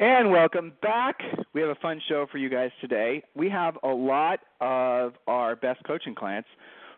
And welcome back. We have a fun show for you guys today. We have a lot of our best coaching clients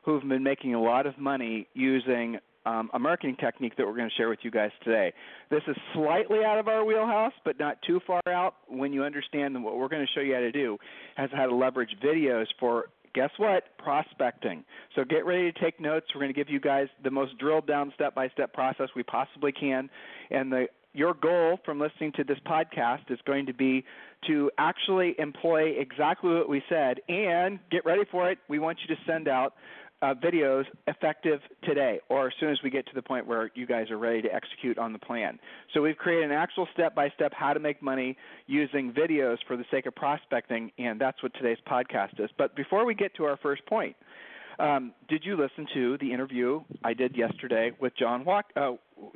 who've been making a lot of money using um, a marketing technique that we're going to share with you guys today. This is slightly out of our wheelhouse, but not too far out when you understand what we're going to show you how to do, as how to leverage videos for guess what? Prospecting. So get ready to take notes. We're going to give you guys the most drilled down step by step process we possibly can. And the your goal from listening to this podcast is going to be to actually employ exactly what we said and get ready for it. We want you to send out uh, videos effective today or as soon as we get to the point where you guys are ready to execute on the plan. So we've created an actual step by step how to make money using videos for the sake of prospecting, and that's what today's podcast is. But before we get to our first point, um, did you listen to the interview I did yesterday with John Walk? Uh,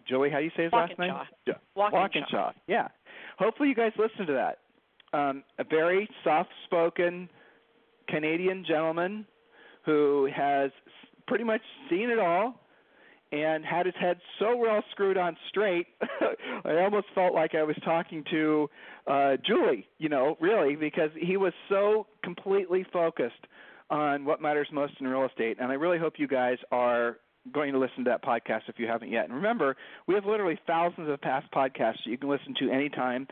Joey, how do you say his last name? Walkinshaw. Yeah. Hopefully you guys listened to that. Um, a very soft-spoken Canadian gentleman who has pretty much seen it all and had his head so well screwed on straight, I almost felt like I was talking to uh, Julie, you know, really, because he was so completely focused on what matters most in real estate. And I really hope you guys are going to listen to that podcast if you haven't yet. And remember, we have literally thousands of past podcasts that you can listen to anytime.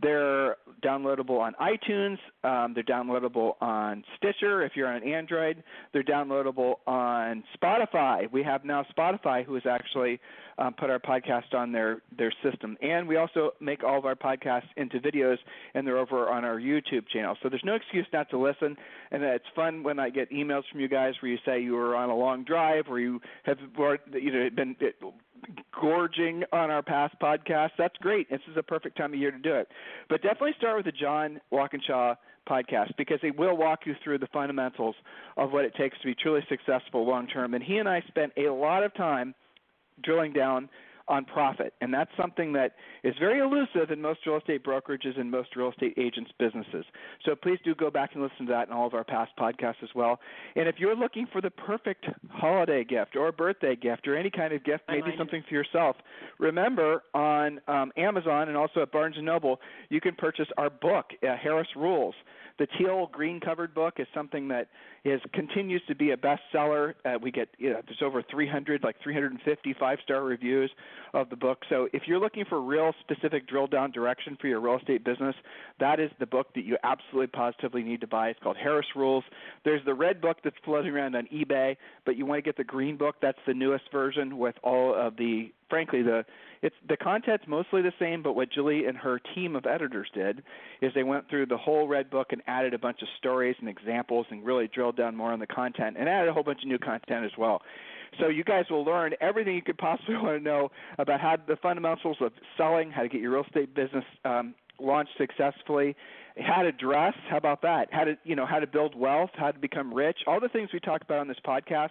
They're downloadable on iTunes. Um, they're downloadable on Stitcher if you're on Android. They're downloadable on Spotify. We have now Spotify, who has actually um, put our podcast on their their system, and we also make all of our podcasts into videos, and they're over on our YouTube channel. So there's no excuse not to listen. And it's fun when I get emails from you guys where you say you were on a long drive, or you have you know been uh, gorging on our past podcasts. That's great. This is a perfect time of year to do it. But definitely start with the John Walkinshaw podcast because it will walk you through the fundamentals of what it takes to be truly successful long term. And he and I spent a lot of time drilling down on profit. And that's something that is very elusive in most real estate brokerages and most real estate agents' businesses. So please do go back and listen to that in all of our past podcasts as well. And if you're looking for the perfect holiday gift or a birthday gift or any kind of gift, maybe something for yourself, remember on um, Amazon and also at Barnes & Noble, you can purchase our book, uh, Harris Rules. The teal green covered book is something that is continues to be a bestseller. Uh, we get you know, there's over 300 like 350 five star reviews of the book. So if you're looking for real specific drill down direction for your real estate business, that is the book that you absolutely positively need to buy. It's called Harris Rules. There's the red book that's floating around on eBay, but you want to get the green book. That's the newest version with all of the frankly the it's the content's mostly the same, but what Julie and her team of editors did is they went through the whole red book and added a bunch of stories and examples and really drilled down more on the content and added a whole bunch of new content as well. So you guys will learn everything you could possibly want to know about how the fundamentals of selling, how to get your real estate business um, launched successfully, how to dress, how about that? How to you know how to build wealth, how to become rich. All the things we talk about on this podcast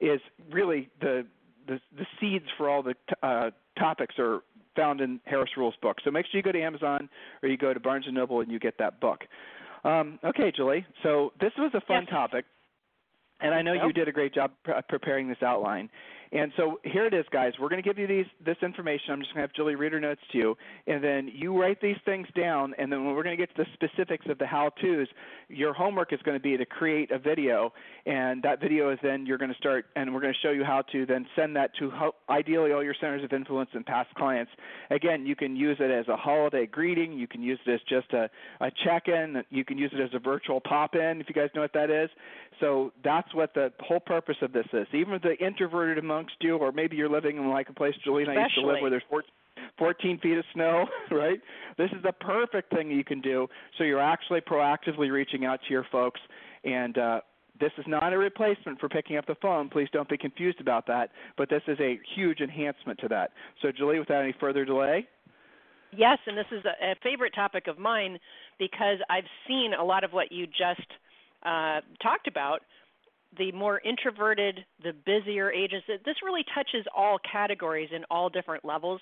is really the the, the seeds for all the uh, topics are found in Harris Rules book. So make sure you go to Amazon or you go to Barnes and Noble and you get that book. Um, okay, Julie. So this was a fun yes. topic, and I know you did a great job pre- preparing this outline. And so here it is, guys. We're going to give you these this information. I'm just going to have Julie read her notes to you, and then you write these things down. And then when we're going to get to the specifics of the how-tos, your homework is going to be to create a video, and that video is then you're going to start, and we're going to show you how to then send that to ideally all your centers of influence and past clients. Again, you can use it as a holiday greeting. You can use it as just a, a check-in. You can use it as a virtual pop-in if you guys know what that is. So that's what the whole purpose of this is. Even the introverted amongst you, or maybe you're living in like a place Julie and I used to live where there's 14 feet of snow, right? This is the perfect thing you can do. So you're actually proactively reaching out to your folks and uh, this is not a replacement for picking up the phone. Please don't be confused about that. But this is a huge enhancement to that. So, Julie, without any further delay. Yes, and this is a, a favorite topic of mine because I've seen a lot of what you just uh, talked about. The more introverted, the busier agents. This really touches all categories in all different levels.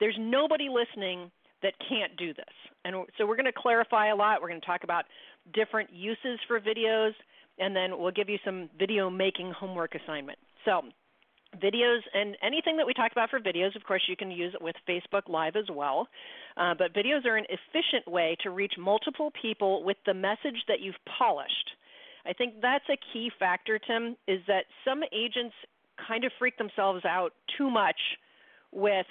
There's nobody listening that can't do this. And so we're going to clarify a lot. We're going to talk about different uses for videos, and then we'll give you some video making homework assignment. So, videos and anything that we talk about for videos, of course, you can use it with Facebook Live as well. Uh, but videos are an efficient way to reach multiple people with the message that you've polished. I think that's a key factor, Tim, is that some agents kind of freak themselves out too much with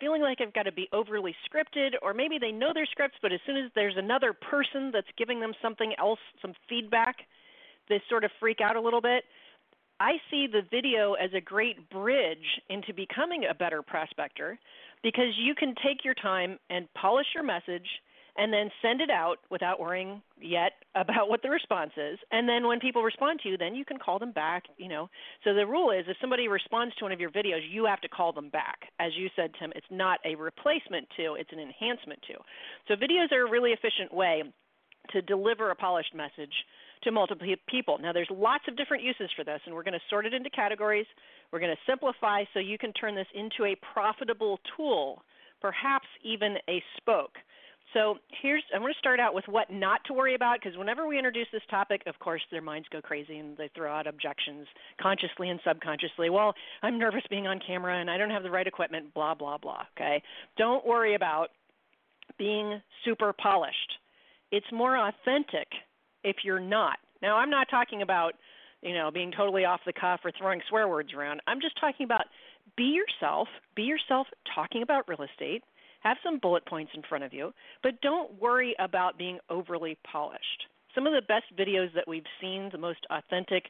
feeling like I've got to be overly scripted, or maybe they know their scripts, but as soon as there's another person that's giving them something else, some feedback, they sort of freak out a little bit. I see the video as a great bridge into becoming a better prospector because you can take your time and polish your message and then send it out without worrying yet about what the response is. And then when people respond to you, then you can call them back, you know. So the rule is if somebody responds to one of your videos, you have to call them back. As you said, Tim, it's not a replacement to, it's an enhancement to. So videos are a really efficient way to deliver a polished message to multiple people. Now, there's lots of different uses for this, and we're going to sort it into categories. We're going to simplify so you can turn this into a profitable tool, perhaps even a spoke. So I'm going to start out with what not to worry about because whenever we introduce this topic, of course their minds go crazy and they throw out objections consciously and subconsciously. Well, I'm nervous being on camera and I don't have the right equipment, blah blah blah, okay? Don't worry about being super polished. It's more authentic if you're not. Now, I'm not talking about, you know, being totally off the cuff or throwing swear words around. I'm just talking about be yourself, be yourself talking about real estate have some bullet points in front of you, but don't worry about being overly polished. Some of the best videos that we've seen, the most authentic,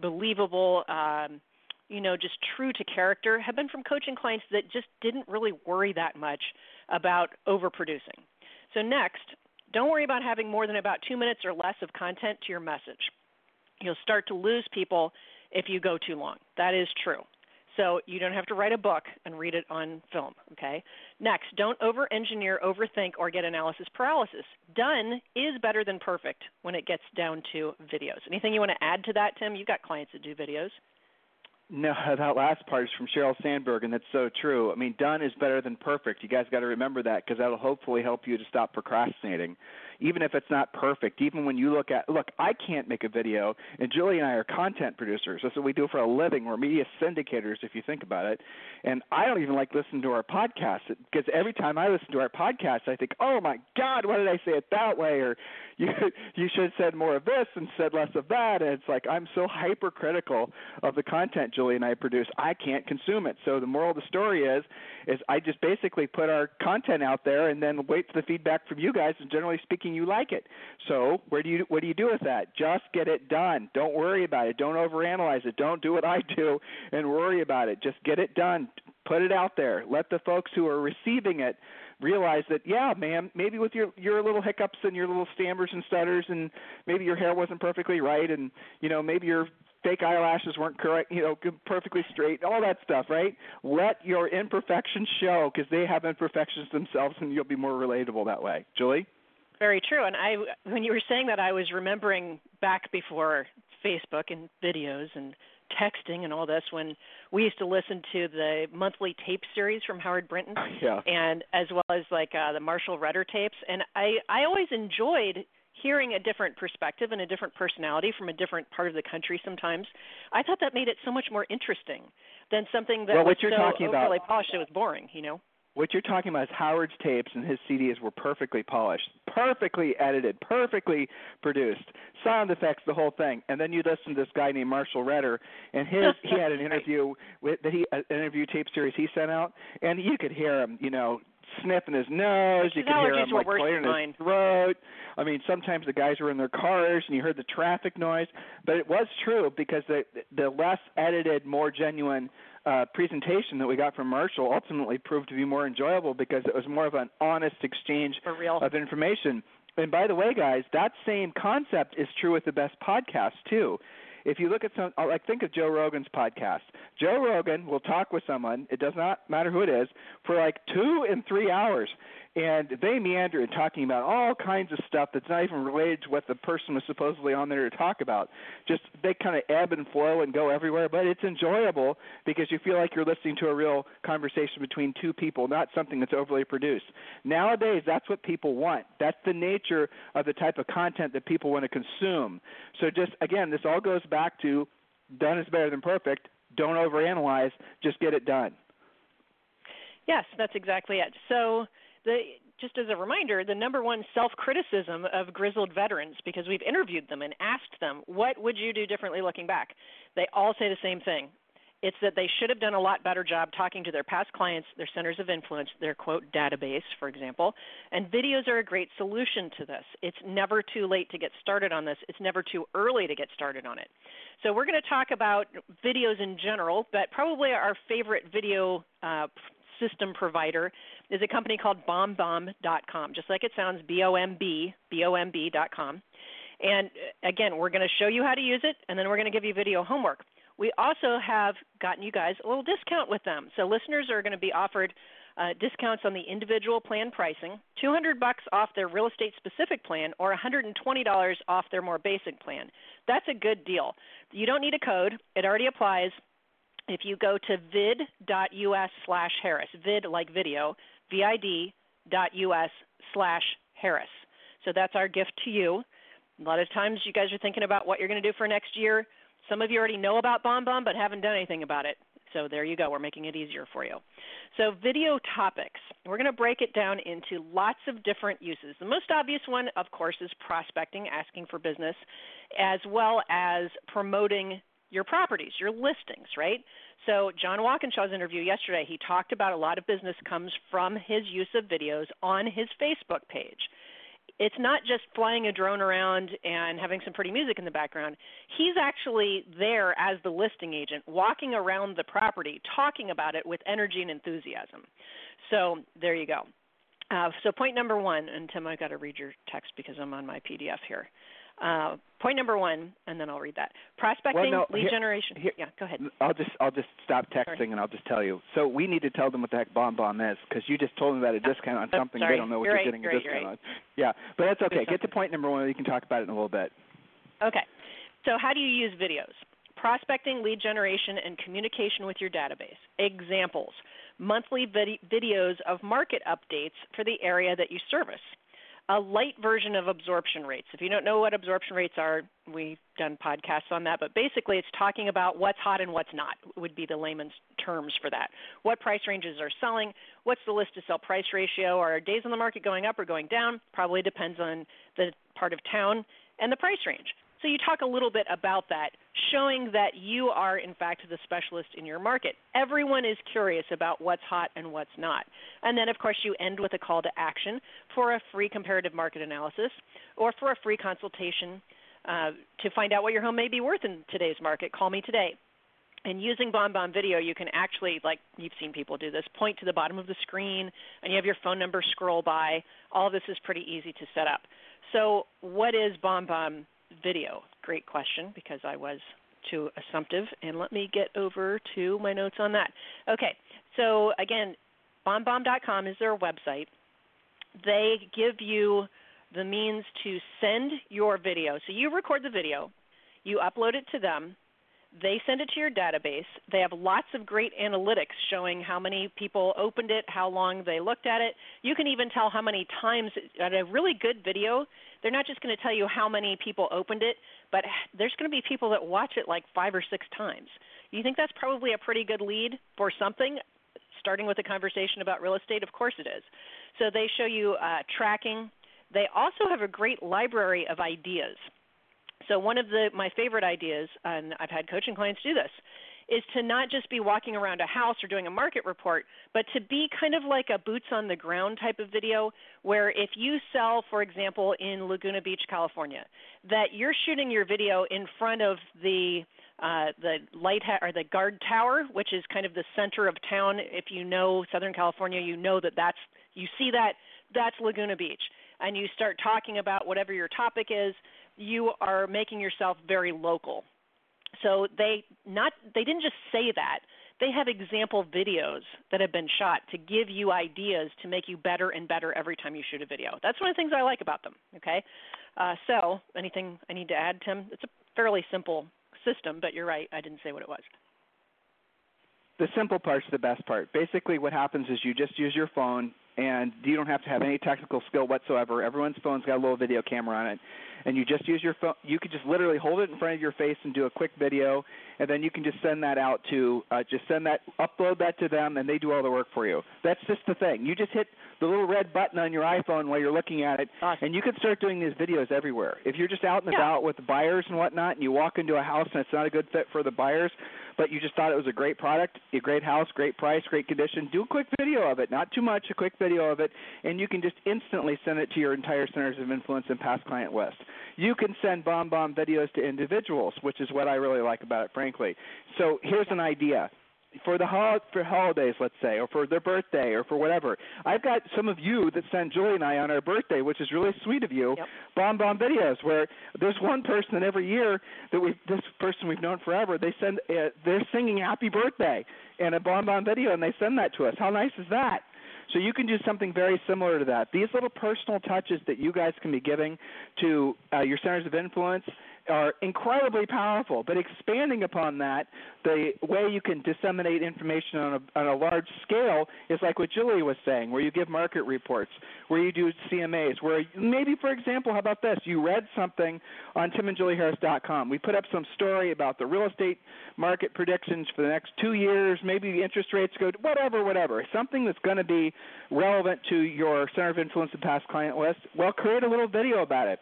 believable, um, you know, just true to character, have been from coaching clients that just didn't really worry that much about overproducing. So, next, don't worry about having more than about two minutes or less of content to your message. You'll start to lose people if you go too long. That is true. So you don't have to write a book and read it on film, okay? Next, don't over engineer, overthink, or get analysis paralysis. Done is better than perfect when it gets down to videos. Anything you want to add to that, Tim? You've got clients that do videos. No, that last part is from Sheryl Sandberg, and that's so true. I mean, done is better than perfect. You guys got to remember that because that'll hopefully help you to stop procrastinating even if it's not perfect, even when you look at look, I can't make a video, and Julie and I are content producers. That's what we do for a living. We're media syndicators, if you think about it. And I don't even like listening to our podcast because every time I listen to our podcast, I think, oh my God, why did I say it that way? Or you you should have said more of this and said less of that. And it's like I'm so hypercritical of the content Julie and I produce, I can't consume it. So the moral of the story is, is I just basically put our content out there and then wait for the feedback from you guys. And generally speaking you like it. So where do you what do you do with that? Just get it done. Don't worry about it. Don't overanalyze it. Don't do what I do and worry about it. Just get it done. Put it out there. Let the folks who are receiving it realize that yeah, ma'am, maybe with your your little hiccups and your little stammers and stutters and maybe your hair wasn't perfectly right and you know maybe your fake eyelashes weren't correct, you know, perfectly straight, all that stuff, right? Let your imperfections show because they have imperfections themselves, and you'll be more relatable that way. Julie very true. And I, when you were saying that, I was remembering back before Facebook and videos and texting and all this when we used to listen to the monthly tape series from Howard Brinton, yeah. and as well as like uh, the Marshall Redder tapes. And I, I always enjoyed hearing a different perspective and a different personality from a different part of the country. Sometimes I thought that made it so much more interesting than something that well, was what you're so talking overly about, polished. It was boring, you know what you're talking about is Howard's tapes and his CDs were perfectly polished, perfectly edited, perfectly produced, sound effects, the whole thing. And then you listen to this guy named Marshall Redder, and his he had an interview with that he uh, an interview tape series he sent out, and you could hear him, you know, sniffing his nose. You could hear him like clearing his throat. I mean, sometimes the guys were in their cars and you heard the traffic noise. But it was true because the the less edited, more genuine uh, presentation that we got from Marshall ultimately proved to be more enjoyable because it was more of an honest exchange of information. And by the way, guys, that same concept is true with the best podcasts too. If you look at some, like think of Joe Rogan's podcast. Joe Rogan will talk with someone. It does not matter who it is for like two and three hours, and they meander in talking about all kinds of stuff that's not even related to what the person was supposedly on there to talk about. Just they kind of ebb and flow and go everywhere, but it's enjoyable because you feel like you're listening to a real conversation between two people, not something that's overly produced. Nowadays, that's what people want. That's the nature of the type of content that people want to consume. So just again, this all goes back to done is better than perfect. Don't overanalyze, just get it done. Yes, that's exactly it. So the just as a reminder, the number one self criticism of grizzled veterans, because we've interviewed them and asked them, what would you do differently looking back? They all say the same thing. It's that they should have done a lot better job talking to their past clients, their centers of influence, their quote database, for example. And videos are a great solution to this. It's never too late to get started on this. It's never too early to get started on it. So we're going to talk about videos in general, but probably our favorite video uh, system provider is a company called BombBomb.com, just like it sounds, B-O-M-B, B-O-M-B.com. And uh, again, we're going to show you how to use it, and then we're going to give you video homework. We also have gotten you guys a little discount with them. So listeners are going to be offered uh, discounts on the individual plan pricing, 200 bucks off their real estate specific plan, or $120 off their more basic plan. That's a good deal. You don't need a code; it already applies. If you go to vid.us slash Harris, vid like video, vid.us slash Harris. So that's our gift to you. A lot of times you guys are thinking about what you're going to do for next year. Some of you already know about BombBomb but haven't done anything about it. So there you go. We're making it easier for you. So video topics. We're going to break it down into lots of different uses. The most obvious one, of course, is prospecting, asking for business, as well as promoting your properties, your listings, right? So John Walkinshaw's interview yesterday, he talked about a lot of business comes from his use of videos on his Facebook page. It's not just flying a drone around and having some pretty music in the background. He's actually there as the listing agent, walking around the property, talking about it with energy and enthusiasm. So there you go. Uh, so point number one, and Tim, I've got to read your text because I'm on my PDF here. Uh, point number one, and then I'll read that. Prospecting, well, no, lead here, generation. Here, yeah, go ahead. I'll just I'll just stop texting Sorry. and I'll just tell you. So we need to tell them what the heck BombBomb is because you just told them about a discount on Oh, something sorry. they don't know what You're are right, getting a right, discount you're on. Yeah, but that's okay. Get to point number one. We can talk about it in a little bit. Okay. So, how do you use videos? Prospecting, lead generation, and communication with your database. Examples monthly vid- videos of market updates for the area that you service. A light version of absorption rates. If you don't know what absorption rates are, we've done podcasts on that, but basically it's talking about what's hot and what's not, would be the layman's terms for that. What price ranges are selling? What's the list to sell price ratio? Are days on the market going up or going down? Probably depends on the part of town and the price range. So you talk a little bit about that, showing that you are in fact the specialist in your market. Everyone is curious about what's hot and what's not. And then of course you end with a call to action for a free comparative market analysis or for a free consultation uh, to find out what your home may be worth in today's market. Call me today. And using BombBomb Video, you can actually, like you've seen people do this, point to the bottom of the screen and you have your phone number scroll by. All this is pretty easy to set up. So, what is BombBomb video? Great question because I was too assumptive. And let me get over to my notes on that. Okay, so again, bombbomb.com is their website. They give you the means to send your video. So you record the video, you upload it to them, they send it to your database. They have lots of great analytics showing how many people opened it, how long they looked at it. You can even tell how many times at a really good video. They're not just going to tell you how many people opened it, but there's going to be people that watch it like five or six times. You think that's probably a pretty good lead for something? Starting with a conversation about real estate, of course it is. So they show you uh, tracking. They also have a great library of ideas. So one of the my favorite ideas, and I've had coaching clients do this, is to not just be walking around a house or doing a market report, but to be kind of like a boots on the ground type of video where if you sell, for example, in Laguna Beach, California, that you're shooting your video in front of the uh, the light ha- or the guard tower, which is kind of the center of town. If you know Southern California, you know that that's you see that that's Laguna Beach and you start talking about whatever your topic is, you are making yourself very local. So they not they didn't just say that. They have example videos that have been shot to give you ideas to make you better and better every time you shoot a video. That's one of the things I like about them. Okay, uh, so anything I need to add, Tim? It's a fairly simple system, but you're right. I didn't say what it was. The simple part's the best part. Basically, what happens is you just use your phone, and you don't have to have any technical skill whatsoever. Everyone's phone's got a little video camera on it, and you just use your phone. You could just literally hold it in front of your face and do a quick video, and then you can just send that out to uh, just send that upload that to them, and they do all the work for you. That's just the thing. You just hit the little red button on your iPhone while you're looking at it, awesome. and you can start doing these videos everywhere. If you're just out and yeah. about with buyers and whatnot, and you walk into a house and it's not a good fit for the buyers, but you just thought it was a great product, a great house, great price, great condition, do a quick video of it. Not too much, a quick video of it, and you can just instantly send it to your entire centers of influence and past client list. You can send BombBomb videos to individuals, which is what I really like about it, frankly. So here's an idea for the hol- for holidays, let's say, or for their birthday, or for whatever. I've got some of you that send Julie and I on our birthday, which is really sweet of you. Yep. BombBomb videos, where there's one person every year that we this person we've known forever. They send uh, they're singing Happy Birthday in a BombBomb video, and they send that to us. How nice is that? So you can do something very similar to that. These little personal touches that you guys can be giving to uh, your centers of influence are incredibly powerful. But expanding upon that, the way you can disseminate information on a, on a large scale is like what Julie was saying, where you give market reports, where you do CMAs, where maybe, for example, how about this? You read something on timandjulieharris.com. We put up some story about the real estate market predictions for the next two years, maybe the interest rates go, whatever, whatever. Something that's going to be relevant to your center of influence and past client list. Well, create a little video about it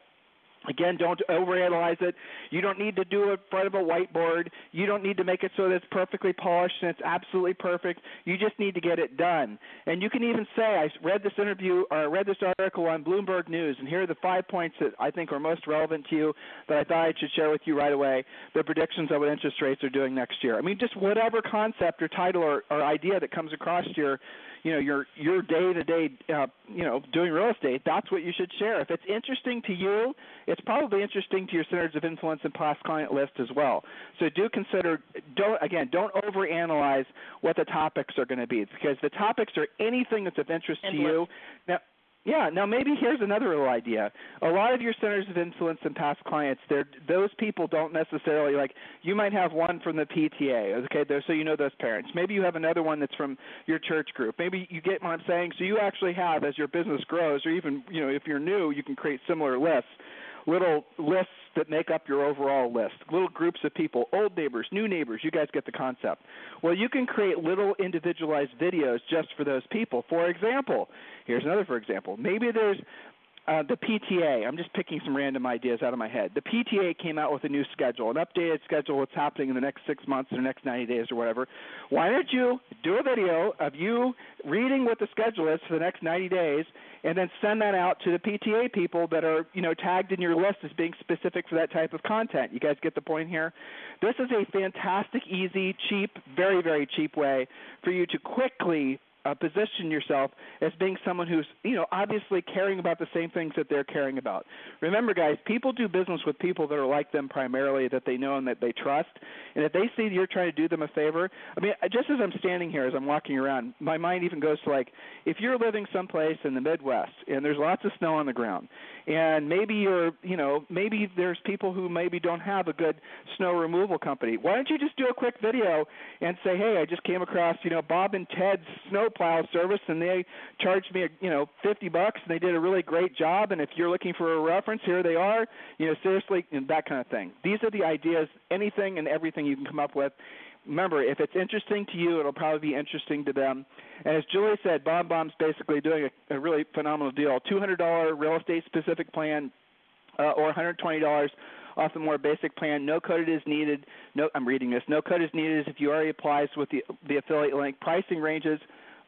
Again, don't overanalyze it. You don't need to do it in front of a whiteboard. You don't need to make it so that it's perfectly polished and it's absolutely perfect. You just need to get it done. And you can even say, I read this interview or I read this article on Bloomberg News, and here are the five points that I think are most relevant to you that I thought I should share with you right away. The predictions of what interest rates are doing next year. I mean, just whatever concept or title or, or idea that comes across your you know your your day to day you know doing real estate that's what you should share. If it's interesting to you it's probably interesting to your centers of influence and past client list as well. So do consider don't again don't overanalyze what the topics are going to be because the topics are anything that's of interest Endless. to you. now yeah. Now maybe here's another little idea. A lot of your centers of influence and past clients, they're, those people don't necessarily like. You might have one from the PTA, okay? So you know those parents. Maybe you have another one that's from your church group. Maybe you get what I'm saying. So you actually have, as your business grows, or even you know if you're new, you can create similar lists little lists that make up your overall list, little groups of people, old neighbors, new neighbors, you guys get the concept. Well, you can create little individualized videos just for those people. For example, here's another for example. Maybe there's uh, the PTA, I'm just picking some random ideas out of my head. The PTA came out with a new schedule, an updated schedule, what's happening in the next six months or the next 90 days or whatever. Why don't you do a video of you reading what the schedule is for the next 90 days and then send that out to the PTA people that are, you know, tagged in your list as being specific for that type of content. You guys get the point here? This is a fantastic, easy, cheap, very, very cheap way for you to quickly uh, position yourself as being someone who's, you know, obviously caring about the same things that they're caring about. Remember, guys, people do business with people that are like them primarily, that they know and that they trust. And if they see you're trying to do them a favor, I mean, just as I'm standing here, as I'm walking around, my mind even goes to like, if you're living someplace in the Midwest and there's lots of snow on the ground, and maybe you're, you know, maybe there's people who maybe don't have a good snow removal company. Why don't you just do a quick video and say, hey, I just came across, you know, Bob and Ted's snow plow service, and they charged me, you know, fifty bucks, and they did a really great job. And if you're looking for a reference, here they are. You know, seriously, and that kind of thing. These are the ideas, anything and everything you can come up with. Remember, if it's interesting to you, it'll probably be interesting to them. And as Julie said, BombBomb's basically doing a, a really phenomenal deal. $200 real estate specific plan uh, or $120 off the more basic plan. No code is needed. No, I'm reading this. No code is needed if you already applies with the the affiliate link. Pricing ranges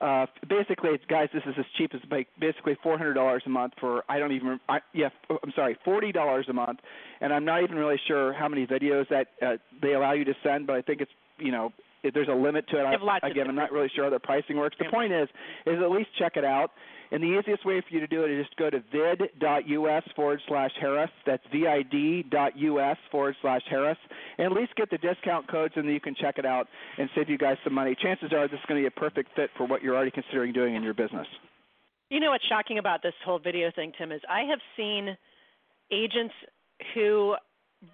uh, basically, it's guys. This is as cheap as like basically four hundred dollars a month for I don't even I, yeah I'm sorry forty dollars a month, and I'm not even really sure how many videos that uh, they allow you to send, but I think it's you know if there's a limit to it. I, again, I'm not really sure how the pricing works. The point is, is at least check it out. And the easiest way for you to do it is just go to vid.us forward slash Harris. That's vid.us forward slash Harris. And at least get the discount codes and then you can check it out and save you guys some money. Chances are this is going to be a perfect fit for what you're already considering doing in your business. You know what's shocking about this whole video thing, Tim, is I have seen agents who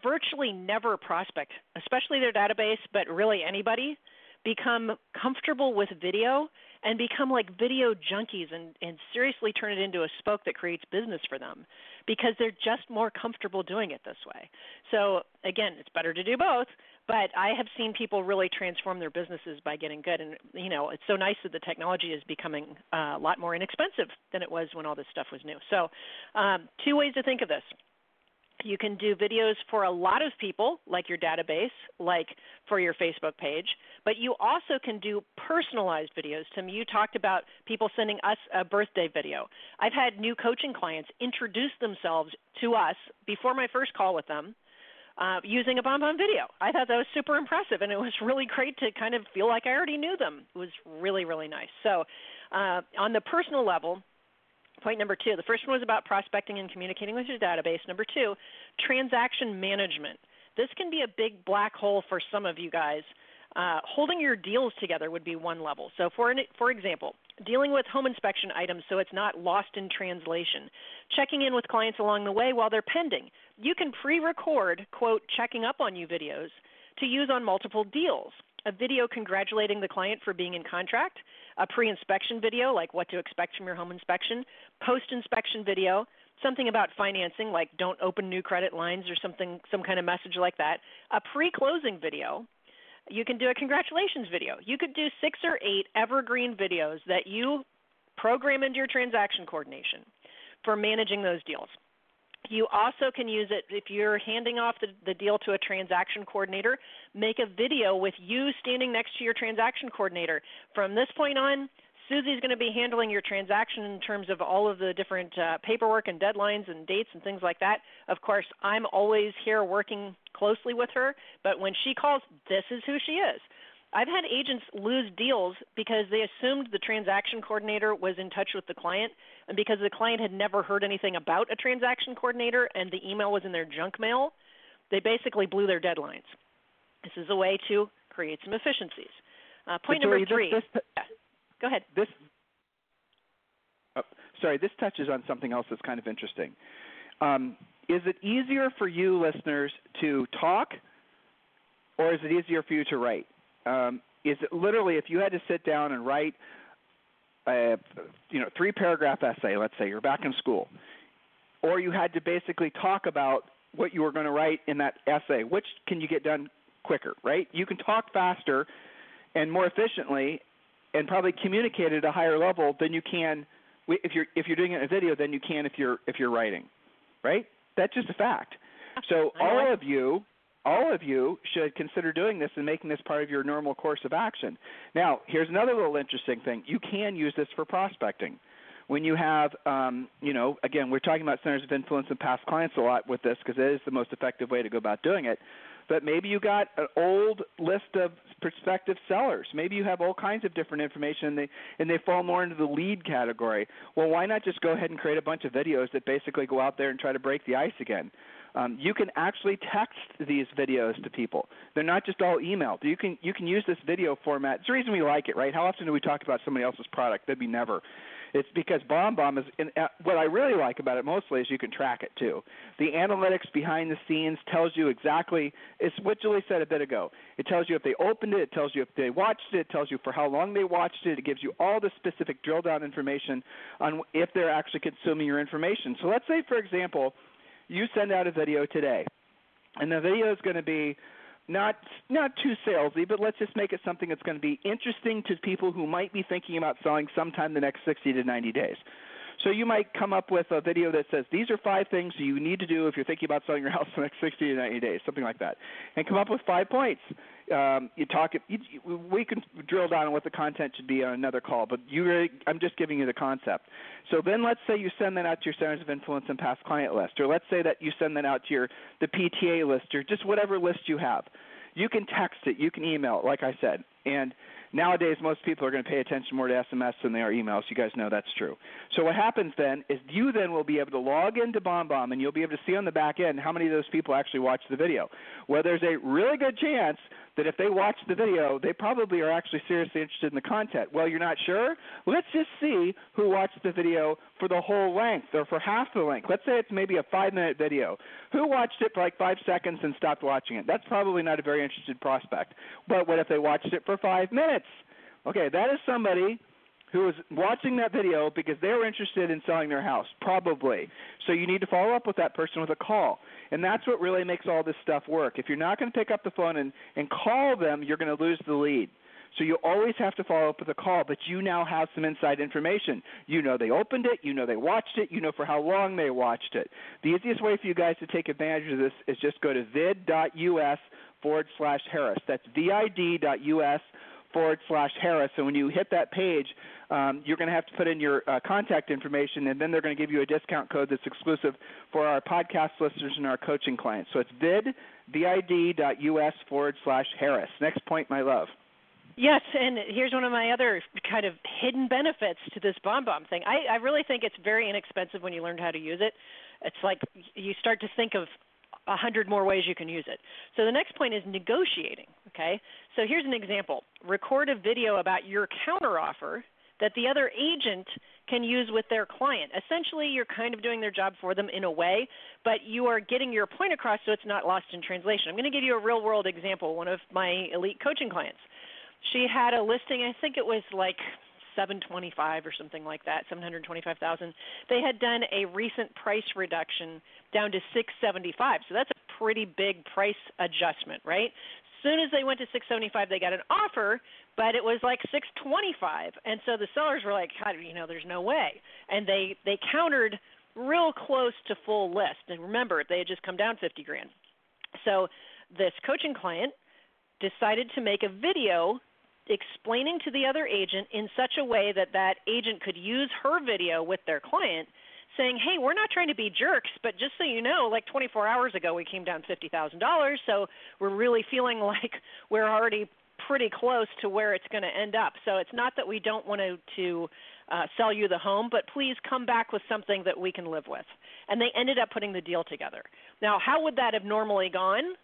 virtually never prospect, especially their database, but really anybody, become comfortable with video and become like video junkies and, and seriously turn it into a spoke that creates business for them because they're just more comfortable doing it this way. So again, it's better to do both, but I have seen people really transform their businesses by getting good and you know, it's so nice that the technology is becoming uh, a lot more inexpensive than it was when all this stuff was new. So, um, two ways to think of this. You can do videos for a lot of people, like your database, like for your Facebook page, but you also can do personalized videos. Tim, you talked about people sending us a birthday video. I've had new coaching clients introduce themselves to us before my first call with them uh, using a BombBomb video. I thought that was super impressive, and it was really great to kind of feel like I already knew them. It was really, really nice. So, uh, on the personal level, Point number two the first one was about prospecting and communicating with your database. Number two, transaction management. This can be a big black hole for some of you guys. Uh, holding your deals together would be one level. So, for an, for example, dealing with home inspection items so it's not lost in translation, checking in with clients along the way while they're pending. You can pre-record quote checking up on you videos to use on multiple deals a video congratulating the client for being in contract, a pre inspection video, like what to expect from your home inspection, post inspection video, something about financing, like don't open new credit lines or something, some kind of message like that, a pre closing video. You can do a congratulations video. You could do six or eight evergreen videos that you program into your transaction coordination for managing those deals. You also can use it if you're handing off the, the, deal to a transaction coordinator. Make a video with you standing next to your transaction coordinator. From this point on, Susie's going to be handling your transaction in terms of all of the different uh, paperwork and deadlines and dates and things like that. Of course, I'm always here working closely with her, but when she calls, this is who she is. I've had agents lose deals because they assumed the transaction coordinator was in touch with the client, and because the client had never heard anything about a transaction coordinator and the email was in their junk mail, they basically blew their deadlines. This is a way to create some efficiencies. Uh, point number three. This, this, yeah. Go ahead. This, oh, sorry, this touches on something else that's kind of interesting. Um, is it easier for you listeners to talk, or is it easier for you to write? Um, is literally if you had to sit down and write a you know three paragraph essay, let's say you're back in school, or you had to basically talk about what you were going to write in that essay, which can you get done quicker, right? You can talk faster and more efficiently and probably communicate at a higher level than you can if you're if you're doing it in a video than you can if you're if you're writing, right? That's just a fact. So all of you all of you should consider doing this and making this part of your normal course of action. Now, here's another little interesting thing. You can use this for prospecting. When you have, um, you know, again, we're talking about centers of influence and past clients a lot with this because it is the most effective way to go about doing it. But maybe you got an old list of prospective sellers. Maybe you have all kinds of different information and they and they fall more into the lead category. Well, why not just go ahead and create a bunch of videos that basically go out there and try to break the ice again? Um, you can actually text these videos to people. They're not just all emailed. You can you can use this video format. It's the reason we like it, right? How often do we talk about somebody else's product? That'd be never. It's because BombBomb is in, uh, what I really like about it mostly is you can track it too. The analytics behind the scenes tells you exactly. It's what Julie said a bit ago. It tells you if they opened it. It tells you if they watched it. It tells you for how long they watched it. It gives you all the specific drill down information on if they're actually consuming your information. So let's say, for example you send out a video today, and the video is going to be not not too salesy, but let's just make it something that's going to be interesting to people who might be thinking about selling sometime the next 60 to 90 days. So you might come up with a video that says these are five things you need to do if you're thinking about selling your house in the next 60 to 90 days, something like that, and come up with five points. Um, you talk. You, we can drill down on what the content should be on another call, but you I'm just giving you the concept. So then, let's say you send that out to your centers of influence and past client list, or let's say that you send that out to your the PTA list, or just whatever list you have. You can text it, you can email it, like I said, and Nowadays, most people are going to pay attention more to SMS than they are emails. You guys know that's true. So what happens then is you then will be able to log into BombBomb and you'll be able to see on the back end how many of those people actually watched the video. Well, there's a really good chance that if they watch the video, they probably are actually seriously interested in the content. Well, you're not sure? Let's just see who watched the video for the whole length or for half the length. Let's say it's maybe a five minute video. Who watched it for like five seconds and stopped watching it? That's probably not a very interested prospect. But what if they watched it for five minutes? Okay, that is somebody who was watching that video because they were interested in selling their house, probably. So you need to follow up with that person with a call. And that's what really makes all this stuff work. If you're not going to pick up the phone and, and call them, you're going to lose the lead. So you always have to follow up with a call, but you now have some inside information. You know they opened it, you know they watched it, you know for how long they watched it. The easiest way for you guys to take advantage of this is just go to vid.us forward slash Harris. That's vid.us forward slash Harris. So when you hit that page, um, you're going to have to put in your uh, contact information, and then they're going to give you a discount code that's exclusive for our podcast listeners and our coaching clients. So it's vid, vid.us forward slash Harris. Next point, my love. Yes, and here's one of my other kind of hidden benefits to this BombBomb thing. I, I really think it's very inexpensive when you learn how to use it. It's like you start to think of a hundred more ways you can use it. So the next point is negotiating. Okay, so here's an example: record a video about your counteroffer that the other agent can use with their client. Essentially, you're kind of doing their job for them in a way, but you are getting your point across so it's not lost in translation. I'm going to give you a real world example. One of my elite coaching clients, she had a listing, I think it was like 725 or something like that, 725,000. They had done a recent price reduction down to 675. So that's a pretty big price adjustment, right? As soon as they went to 675 they got an offer but it was like 625 and so the sellers were like you know there's no way and they they countered real close to full list and remember they had just come down 50 grand so this coaching client decided to make a video explaining to the other agent in such a way that that agent could use her video with their client saying, "Hey, we're not trying to be jerks, but just so you know, like 24 hours ago we came down $50,000, so we're really feeling like we're already pretty close to where it's going to end up. So it's not that we don't want to to uh, sell you the home, but please come back with something that we can live with." And they ended up putting the deal together. Now, how would that have normally gone?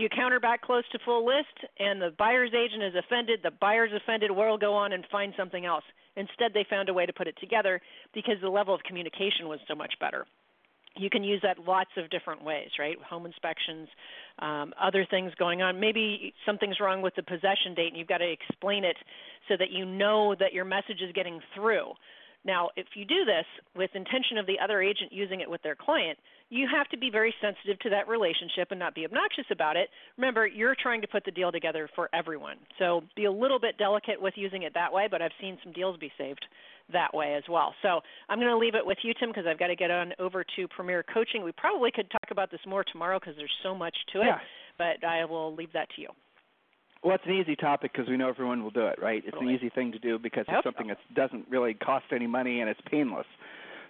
You counter back close to full list, and the buyer's agent is offended. The buyer's offended. We'll go on and find something else. Instead, they found a way to put it together because the level of communication was so much better. You can use that lots of different ways, right? Home inspections, um, other things going on. Maybe something's wrong with the possession date, and you've got to explain it so that you know that your message is getting through. Now, if you do this with intention of the other agent using it with their client, you have to be very sensitive to that relationship and not be obnoxious about it. Remember, you're trying to put the deal together for everyone. So be a little bit delicate with using it that way, but I've seen some deals be saved that way as well. So I'm going to leave it with you, Tim, because I've got to get on over to Premier Coaching. We probably could talk about this more tomorrow because there's so much to it, yeah. but I will leave that to you. Well, it's an easy topic because we know everyone will do it, right? It's totally. an easy thing to do because it's something so. that doesn't really cost any money and it's painless.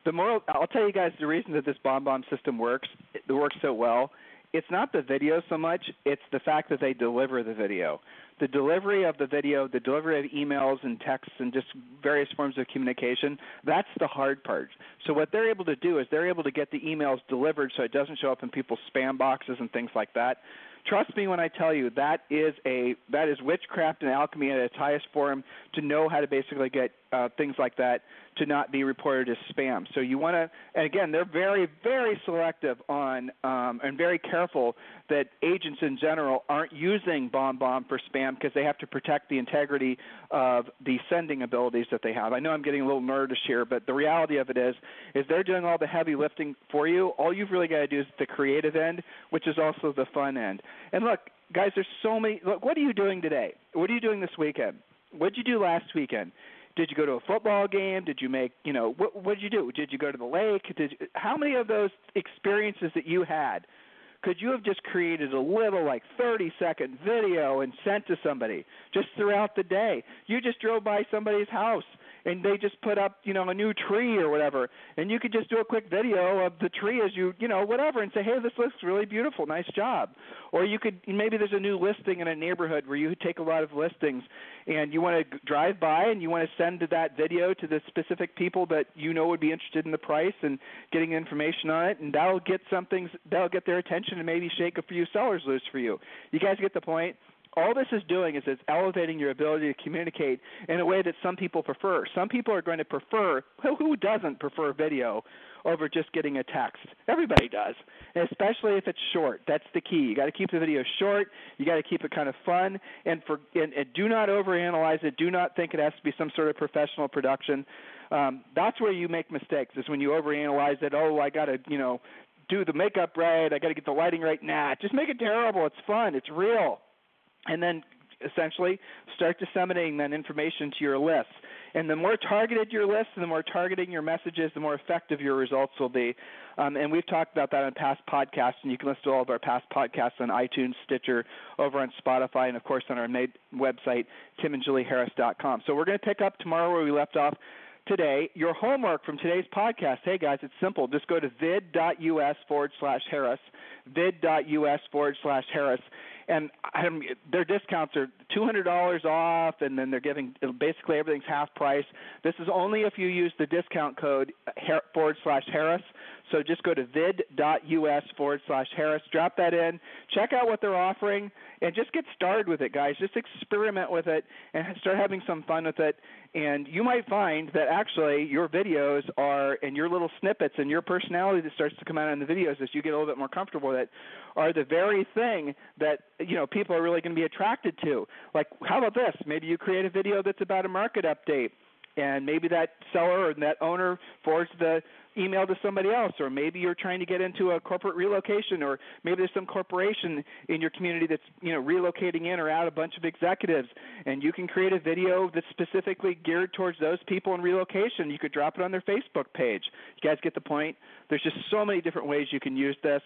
The moral, I'll tell you guys the reason that this BombBomb system works, it works so well. It's not the video so much; it's the fact that they deliver the video. The delivery of the video, the delivery of emails and texts and just various forms of communication, that's the hard part. So what they're able to do is they're able to get the emails delivered so it doesn't show up in people's spam boxes and things like that. Trust me when I tell you that is a that is witchcraft and alchemy at its highest form to know how to basically get uh, things like that to not be reported as spam. So you want to, and again, they're very, very selective on um, and very careful that agents in general aren't using BombBomb for spam because they have to protect the integrity of the sending abilities that they have. I know I'm getting a little nerdish here, but the reality of it is, is they're doing all the heavy lifting for you. All you've really got to do is the creative end, which is also the fun end. And look, guys, there's so many. Look, what are you doing today? What are you doing this weekend? What did you do last weekend? Did you go to a football game? Did you make, you know, what what did you do? Did you go to the lake? Did you, how many of those experiences that you had could you have just created a little like 30 second video and sent to somebody just throughout the day? You just drove by somebody's house and they just put up you know a new tree or whatever. And you could just do a quick video of the tree as you you know whatever and say hey this looks really beautiful. Nice job. Or you could maybe there's a new listing in a neighborhood where you take a lot of listings and you want to drive by and you want to send that video to the specific people that you know would be interested in the price and getting information on it and that'll get something that'll get their attention and maybe shake a few sellers loose for you. You guys get the point all this is doing is it's elevating your ability to communicate in a way that some people prefer. Some people are going to prefer who doesn't prefer video over just getting a text. Everybody does, especially if it's short. That's the key. You got to keep the video short. You got to keep it kind of fun, and for and, and do not overanalyze it. Do not think it has to be some sort of professional production. Um, that's where you make mistakes. Is when you overanalyze it. Oh, I got to you know do the makeup right. I got to get the lighting right. Nah, just make it terrible. It's fun. It's real and then essentially start disseminating that information to your lists. And the more targeted your list and the more targeting your messages, the more effective your results will be. Um, and we've talked about that on past podcasts, and you can listen to all of our past podcasts on iTunes, Stitcher, over on Spotify, and of course on our main website, timandjulieharris.com. So we're going to pick up tomorrow where we left off today. Your homework from today's podcast, hey guys, it's simple. Just go to vid.us forward slash Harris, vid.us forward slash Harris, and I'm, their discounts are two hundred dollars off, and then they're giving basically everything's half price. This is only if you use the discount code forward slash Harris. So just go to vid.us forward slash Harris, drop that in, check out what they're offering, and just get started with it, guys. Just experiment with it and start having some fun with it. And you might find that actually your videos are, and your little snippets and your personality that starts to come out in the videos as you get a little bit more comfortable with it, are the very thing that you know people are really going to be attracted to. Like, how about this? Maybe you create a video that's about a market update and maybe that seller or that owner forwards the email to somebody else or maybe you're trying to get into a corporate relocation or maybe there's some corporation in your community that's you know relocating in or out a bunch of executives and you can create a video that's specifically geared towards those people in relocation you could drop it on their facebook page you guys get the point there's just so many different ways you can use this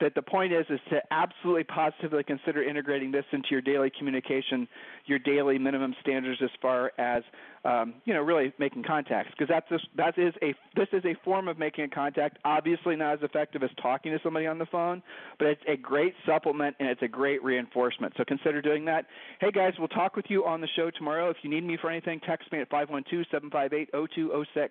that the point is is to absolutely positively consider integrating this into your daily communication, your daily minimum standards as far as um, you know really making contacts because that's just, that is a this is a form of making a contact. Obviously not as effective as talking to somebody on the phone, but it's a great supplement and it's a great reinforcement. So consider doing that. Hey guys, we'll talk with you on the show tomorrow. If you need me for anything, text me at 512-758-0206.